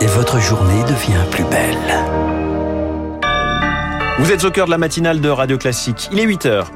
et votre journée devient plus belle. Vous êtes au cœur de la matinale de Radio Classique. Il est 8 heures.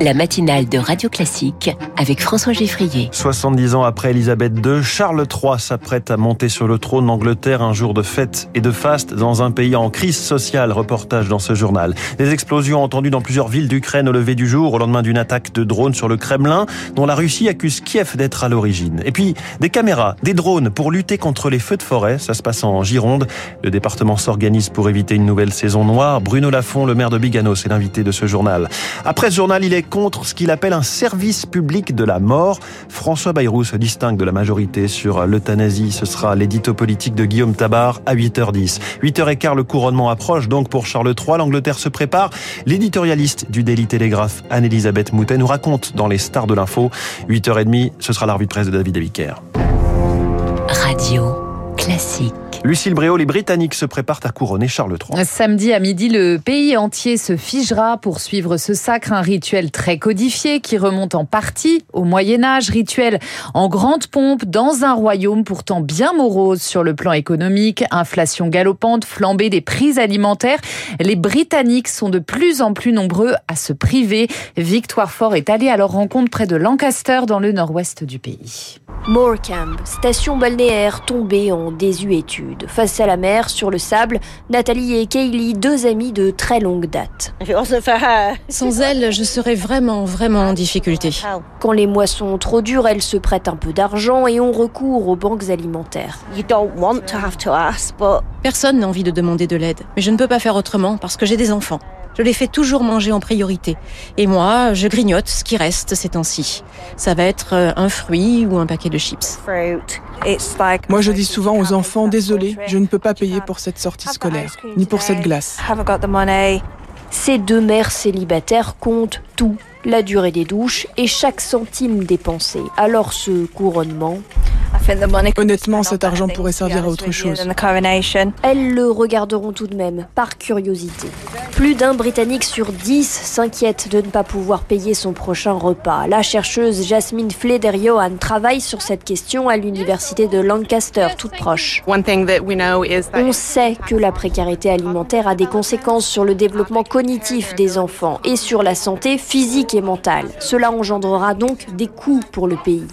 La matinale de Radio Classique avec François Geffrier. 70 ans après Elisabeth II, Charles III s'apprête à monter sur le trône d'Angleterre un jour de fête et de faste dans un pays en crise sociale. Reportage dans ce journal. Des explosions entendues dans plusieurs villes d'Ukraine au lever du jour au lendemain d'une attaque de drones sur le Kremlin dont la Russie accuse Kiev d'être à l'origine. Et puis des caméras, des drones pour lutter contre les feux de forêt. Ça se passe en Gironde. Le département s'organise pour éviter une nouvelle saison noire. Bruno Lafont, le maire de Bigano, c'est l'invité de ce journal. Après ce journal, il est contre ce qu'il appelle un service public de la mort. François Bayrou se distingue de la majorité sur l'euthanasie. Ce sera l'édito politique de Guillaume Tabar à 8h10. 8h15, le couronnement approche donc pour Charles III. L'Angleterre se prépare. L'éditorialiste du Daily Telegraph, Anne-Elisabeth Moutet, nous raconte dans les stars de l'info. 8h30, ce sera l'arbitre de presse de David Abiker. Radio classique. Lucille Bréau, les Britanniques se préparent à couronner Charles III. Samedi à midi, le pays entier se figera pour suivre ce sacre, un rituel très codifié qui remonte en partie au Moyen Âge, rituel en grande pompe dans un royaume pourtant bien morose sur le plan économique, inflation galopante, flambée des prix alimentaires. Les Britanniques sont de plus en plus nombreux à se priver. Victoire Fort est allée à leur rencontre près de Lancaster dans le nord-ouest du pays. Morecambe, station balnéaire tombée en désuétude. Face à la mer, sur le sable, Nathalie et Kaylee, deux amies de très longue date. Sans elle, je serais vraiment, vraiment en difficulté. Quand les mois sont trop durs, elles se prêtent un peu d'argent et ont recours aux banques alimentaires. Personne n'a envie de demander de l'aide, mais je ne peux pas faire autrement parce que j'ai des enfants. Je les fais toujours manger en priorité. Et moi, je grignote ce qui reste ces temps-ci. Ça va être euh, un fruit ou un paquet de chips. Moi, je dis souvent aux enfants, désolé, je ne peux pas payer pour cette sortie scolaire, ni pour cette glace. Ces deux mères célibataires comptent tout, la durée des douches et chaque centime dépensé. Alors ce couronnement, Honnêtement, cet argent pourrait servir à autre chose. Elles le regarderont tout de même, par curiosité. Plus d'un Britannique sur dix s'inquiète de ne pas pouvoir payer son prochain repas. La chercheuse Jasmine Fleder-Johan travaille sur cette question à l'université de Lancaster, toute proche. On sait que la précarité alimentaire a des conséquences sur le développement cognitif des enfants et sur la santé physique et mentale. Cela engendrera donc des coûts pour le pays.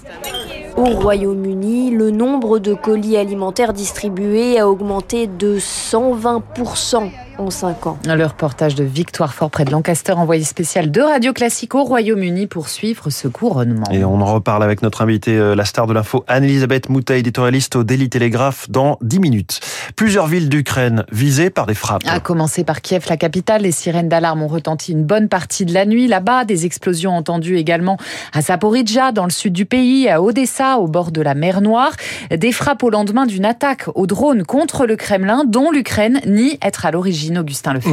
Au Royaume-Uni, le nombre de colis alimentaires distribués a augmenté de 120% en 5 ans. Le reportage de Victoire Fort près de Lancaster, envoyé spécial de Radio Classique au Royaume-Uni pour suivre ce couronnement. Et on en reparle avec notre invité, euh, la star de l'info, Anne-Elisabeth Moutet, éditorialiste au Daily Telegraph, dans 10 minutes. Plusieurs villes d'Ukraine visées par des frappes. À commencer par Kiev, la capitale, les sirènes d'alarme ont retenti une bonne partie de la nuit. Là-bas, des explosions entendues également à Zaporizhia, dans le sud du pays, à Odessa, au bord de la mer Noire. Des frappes au lendemain d'une attaque au drone contre le Kremlin, dont l'Ukraine nie être à l'origine.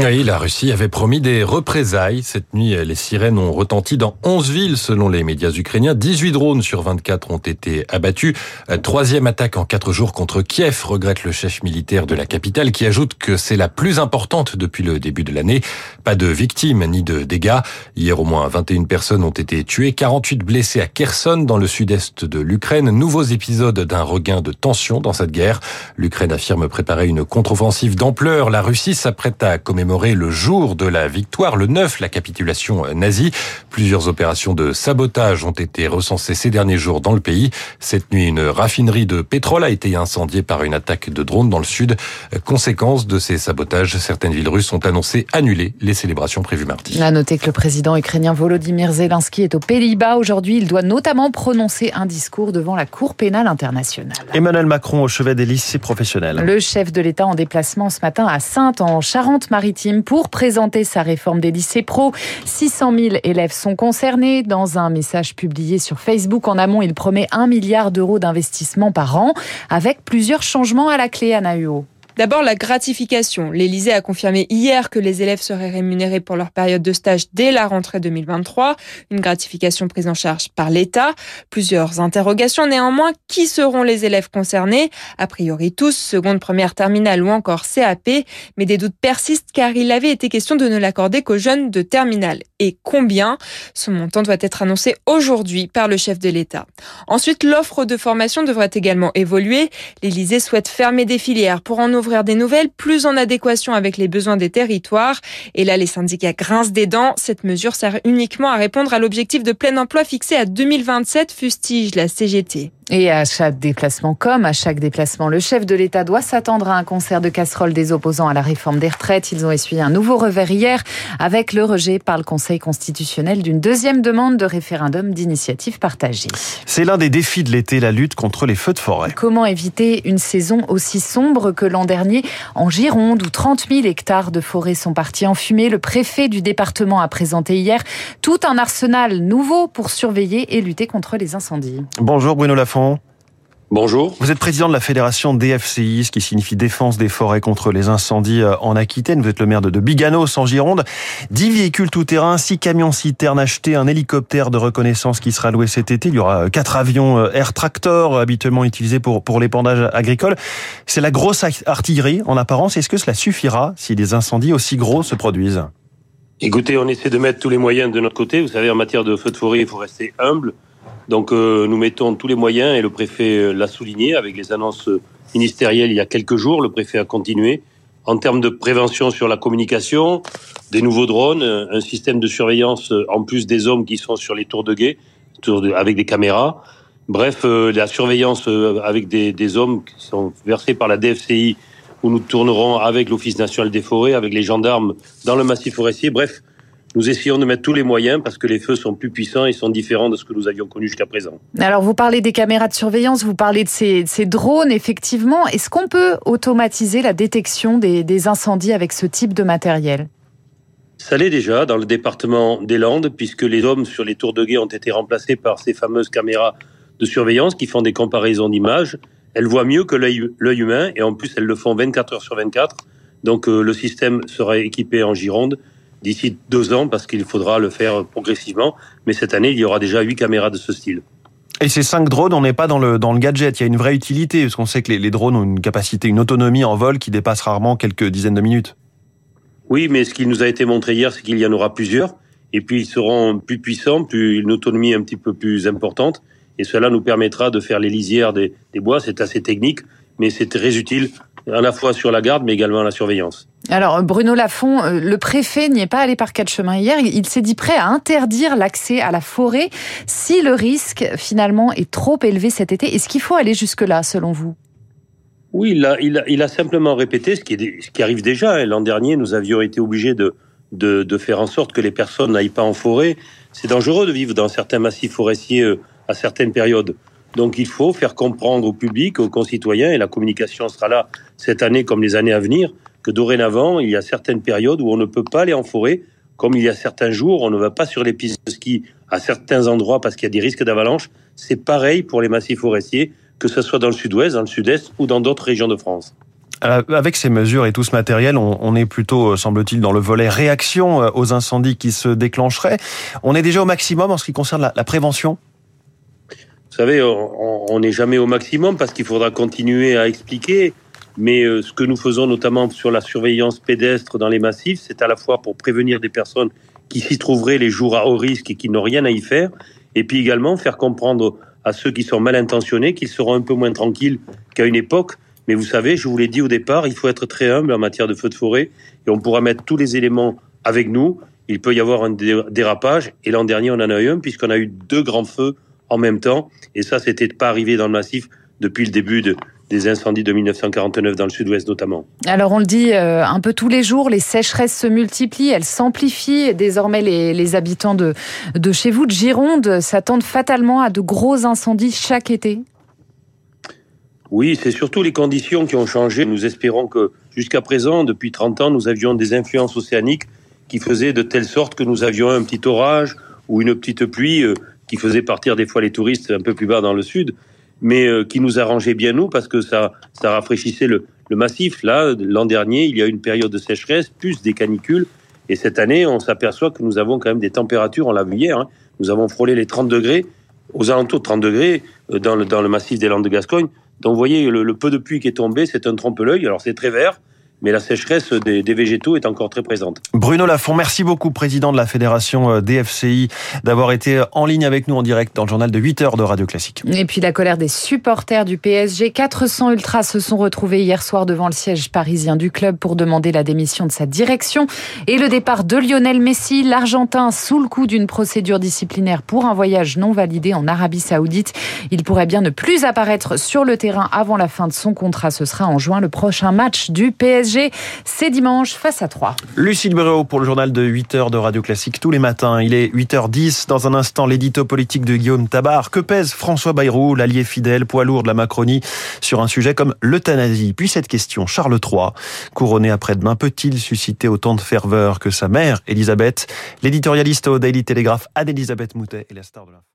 Oui, la Russie avait promis des représailles. Cette nuit, les sirènes ont retenti dans 11 villes selon les médias ukrainiens. 18 drones sur 24 ont été abattus. Euh, troisième attaque en 4 jours contre Kiev, regrette le chef militaire de la capitale qui ajoute que c'est la plus importante depuis le début de l'année. Pas de victimes ni de dégâts. Hier, au moins 21 personnes ont été tuées, 48 blessés à Kherson dans le sud-est de l'Ukraine. Nouveaux épisodes d'un regain de tension dans cette guerre. L'Ukraine affirme préparer une contre-offensive d'ampleur. La Russie s'apprête prête à commémorer le jour de la victoire, le 9, la capitulation nazie. Plusieurs opérations de sabotage ont été recensées ces derniers jours dans le pays. Cette nuit, une raffinerie de pétrole a été incendiée par une attaque de drone dans le sud. Conséquence de ces sabotages, certaines villes russes ont annoncé annuler les célébrations prévues mardi. À noter que le président ukrainien Volodymyr Zelensky est aux Pays-Bas aujourd'hui. Il doit notamment prononcer un discours devant la Cour pénale internationale. Emmanuel Macron au chevet des lycées professionnels. Le chef de l'État en déplacement ce matin à Sainte en Charente-Maritime pour présenter sa réforme des lycées pro. 600 000 élèves sont concernés. Dans un message publié sur Facebook en amont, il promet un milliard d'euros d'investissement par an avec plusieurs changements à la clé, à Huot. D'abord, la gratification. L'Élysée a confirmé hier que les élèves seraient rémunérés pour leur période de stage dès la rentrée 2023. Une gratification prise en charge par l'État. Plusieurs interrogations néanmoins. Qui seront les élèves concernés? A priori tous, seconde, première terminale ou encore CAP. Mais des doutes persistent car il avait été question de ne l'accorder qu'aux jeunes de terminale. Et combien? Ce montant doit être annoncé aujourd'hui par le chef de l'État. Ensuite, l'offre de formation devrait également évoluer. L'Élysée souhaite fermer des filières pour en des nouvelles plus en adéquation avec les besoins des territoires. Et là, les syndicats grincent des dents. Cette mesure sert uniquement à répondre à l'objectif de plein emploi fixé à 2027, fustige la CGT. Et à chaque déplacement, comme à chaque déplacement, le chef de l'État doit s'attendre à un concert de casseroles des opposants à la réforme des retraites. Ils ont essuyé un nouveau revers hier avec le rejet par le Conseil constitutionnel d'une deuxième demande de référendum d'initiative partagée. C'est l'un des défis de l'été, la lutte contre les feux de forêt. Comment éviter une saison aussi sombre que l'an en Gironde où 30 000 hectares de forêt sont partis en fumée Le préfet du département a présenté hier tout un arsenal nouveau pour surveiller et lutter contre les incendies. Bonjour Bruno Lafont. Bonjour. Vous êtes président de la fédération DFCI, ce qui signifie Défense des forêts contre les incendies euh, en Aquitaine. Vous êtes le maire de Biganos en Gironde. 10 véhicules tout-terrain, 6 camions citernes achetés, un hélicoptère de reconnaissance qui sera loué cet été. Il y aura 4 euh, avions euh, Air Tractor habituellement utilisés pour, pour l'épandage agricole. C'est la grosse artillerie en apparence. Est-ce que cela suffira si des incendies aussi gros se produisent? Écoutez, on essaie de mettre tous les moyens de notre côté. Vous savez, en matière de feu de forêt, il faut rester humble. Donc euh, nous mettons tous les moyens et le préfet euh, l'a souligné avec les annonces ministérielles il y a quelques jours. Le préfet a continué. En termes de prévention sur la communication, des nouveaux drones, euh, un système de surveillance en plus des hommes qui sont sur les tours de guet, avec des caméras. Bref, la surveillance avec des, des hommes qui sont versés par la DFCI où nous tournerons avec l'Office national des forêts, avec les gendarmes dans le massif forestier. Bref, nous essayons de mettre tous les moyens parce que les feux sont plus puissants et sont différents de ce que nous avions connu jusqu'à présent. Alors vous parlez des caméras de surveillance, vous parlez de ces, drones, effectivement. Est-ce qu'on peut automatiser la détection des, incendies avec ce type de matériel? Ça l'est déjà dans le département des Landes, puisque les hommes sur les tours de guet ont été remplacés par ces fameuses caméras de surveillance qui font des comparaisons d'images. Elles voient mieux que l'œil humain et en plus elles le font 24 heures sur 24. Donc euh, le système sera équipé en Gironde d'ici deux ans parce qu'il faudra le faire progressivement. Mais cette année, il y aura déjà huit caméras de ce style. Et ces cinq drones, on n'est pas dans le, dans le gadget. Il y a une vraie utilité, parce qu'on sait que les, les, drones ont une capacité, une autonomie en vol qui dépasse rarement quelques dizaines de minutes. Oui, mais ce qui nous a été montré hier, c'est qu'il y en aura plusieurs. Et puis, ils seront plus puissants, plus une autonomie un petit peu plus importante. Et cela nous permettra de faire les lisières des, des bois. C'est assez technique, mais c'est très utile à la fois sur la garde, mais également à la surveillance. Alors Bruno Lafont, euh, le préfet n'y est pas allé par quatre chemins hier. Il s'est dit prêt à interdire l'accès à la forêt si le risque finalement est trop élevé cet été. Est-ce qu'il faut aller jusque-là selon vous? Oui, il a, il, a, simplement répété ce qui, est, ce qui arrive déjà. L'an dernier, nous avions été obligés de, de, de, faire en sorte que les personnes n'aillent pas en forêt. C'est dangereux de vivre dans certains massifs forestiers euh, à certaines périodes. Donc il faut faire comprendre au public, aux concitoyens, et la communication sera là cette année comme les années à venir, que dorénavant, il y a certaines périodes où on ne peut pas aller en forêt, comme il y a certains jours, on ne va pas sur les pistes de ski à certains endroits parce qu'il y a des risques d'avalanche. C'est pareil pour les massifs forestiers, que ce soit dans le sud-ouest, dans le sud-est ou dans d'autres régions de France. Euh, avec ces mesures et tout ce matériel, on, est plutôt, euh, semble-t-il, dans le volet réaction euh, aux incendies qui se déclencheraient. On est déjà au maximum en ce qui concerne la prévention savez, on n'est jamais au maximum parce qu'il faudra continuer à expliquer. Mais euh, ce que nous faisons notamment sur la surveillance pédestre dans les massifs, c'est à la fois pour prévenir des personnes qui s'y trouveraient les jours à haut risque et qui n'ont rien à y faire, et puis également faire comprendre à ceux qui sont mal intentionnés qu'ils seront un peu moins tranquilles qu'à une époque. Mais vous savez, je vous l'ai dit au départ, il faut être très humble en matière de feu de forêt, et on pourra mettre tous les éléments avec nous. Il peut y avoir un dérapage, et l'an dernier, on en a eu un, puisqu'on a eu deux grands feux en même temps. Et ça, c'était pas arrivé dans le massif depuis le début des incendies de 1949 dans le sud-ouest notamment. Alors on le dit euh, un peu tous les jours, les sécheresses se multiplient, elles s'amplifient. Désormais, les, habitants de, de chez vous, de Gironde, s'attendent fatalement à de gros incendies chaque été Oui, c'est surtout les conditions qui ont changé. Nous espérons que jusqu'à présent, depuis 30 ans, nous avions des influences océaniques qui faisaient de telle sorte que nous avions un petit orage ou une petite pluie euh, qui faisait partir des fois les touristes un peu plus bas dans le sud, mais euh, qui nous arrangeait bien nous parce que ça, ça rafraîchissait le, le massif. Là, l'an dernier, il y a eu une période de sécheresse, plus des canicules. Et cette année, on s'aperçoit que nous avons quand même des températures, on l'a vu hier, hein. nous avons frôlé les 30 degrés, aux alentours de 30 degrés euh, dans le, dans le massif des Landes de Gascogne. Donc vous voyez, le, le peu de pluie qui est tombé, c'est un trompe-l'œil. Alors c'est très vert, mais la sécheresse des, des, végétaux est encore très présente. Bruno Lafont, merci beaucoup, président de la fédération euh, DFCI, d'avoir été en ligne avec nous en direct dans le journal de 8 heures de Radio Classique. Et puis la colère des supporters du PSG. 400 ultras se sont retrouvés hier soir devant le siège parisien du club pour demander la démission de sa direction et le départ de Lionel Messi, l'Argentin, sous le coup d'une procédure disciplinaire pour un voyage non validé en Arabie Saoudite. Il pourrait bien ne plus apparaître sur le terrain avant la fin de son contrat. Ce sera en juin le prochain match du PSG c'est dimanche face à 3. Lucille Bréau pour le journal de 8h de Radio Classique tous les matins. Il est 8h10. Dans un instant, l'édito politique de Guillaume Tabar. Que pèse François Bayrou, l'allié fidèle, poids lourd de la Macronie, sur un sujet comme l'euthanasie? Puis cette question, Charles III, couronné après-demain, peut-il susciter autant de ferveur que sa mère, Elisabeth? L'éditorialiste au Daily Telegraph, Anne-Elisabeth Moutet, est la star de l'info.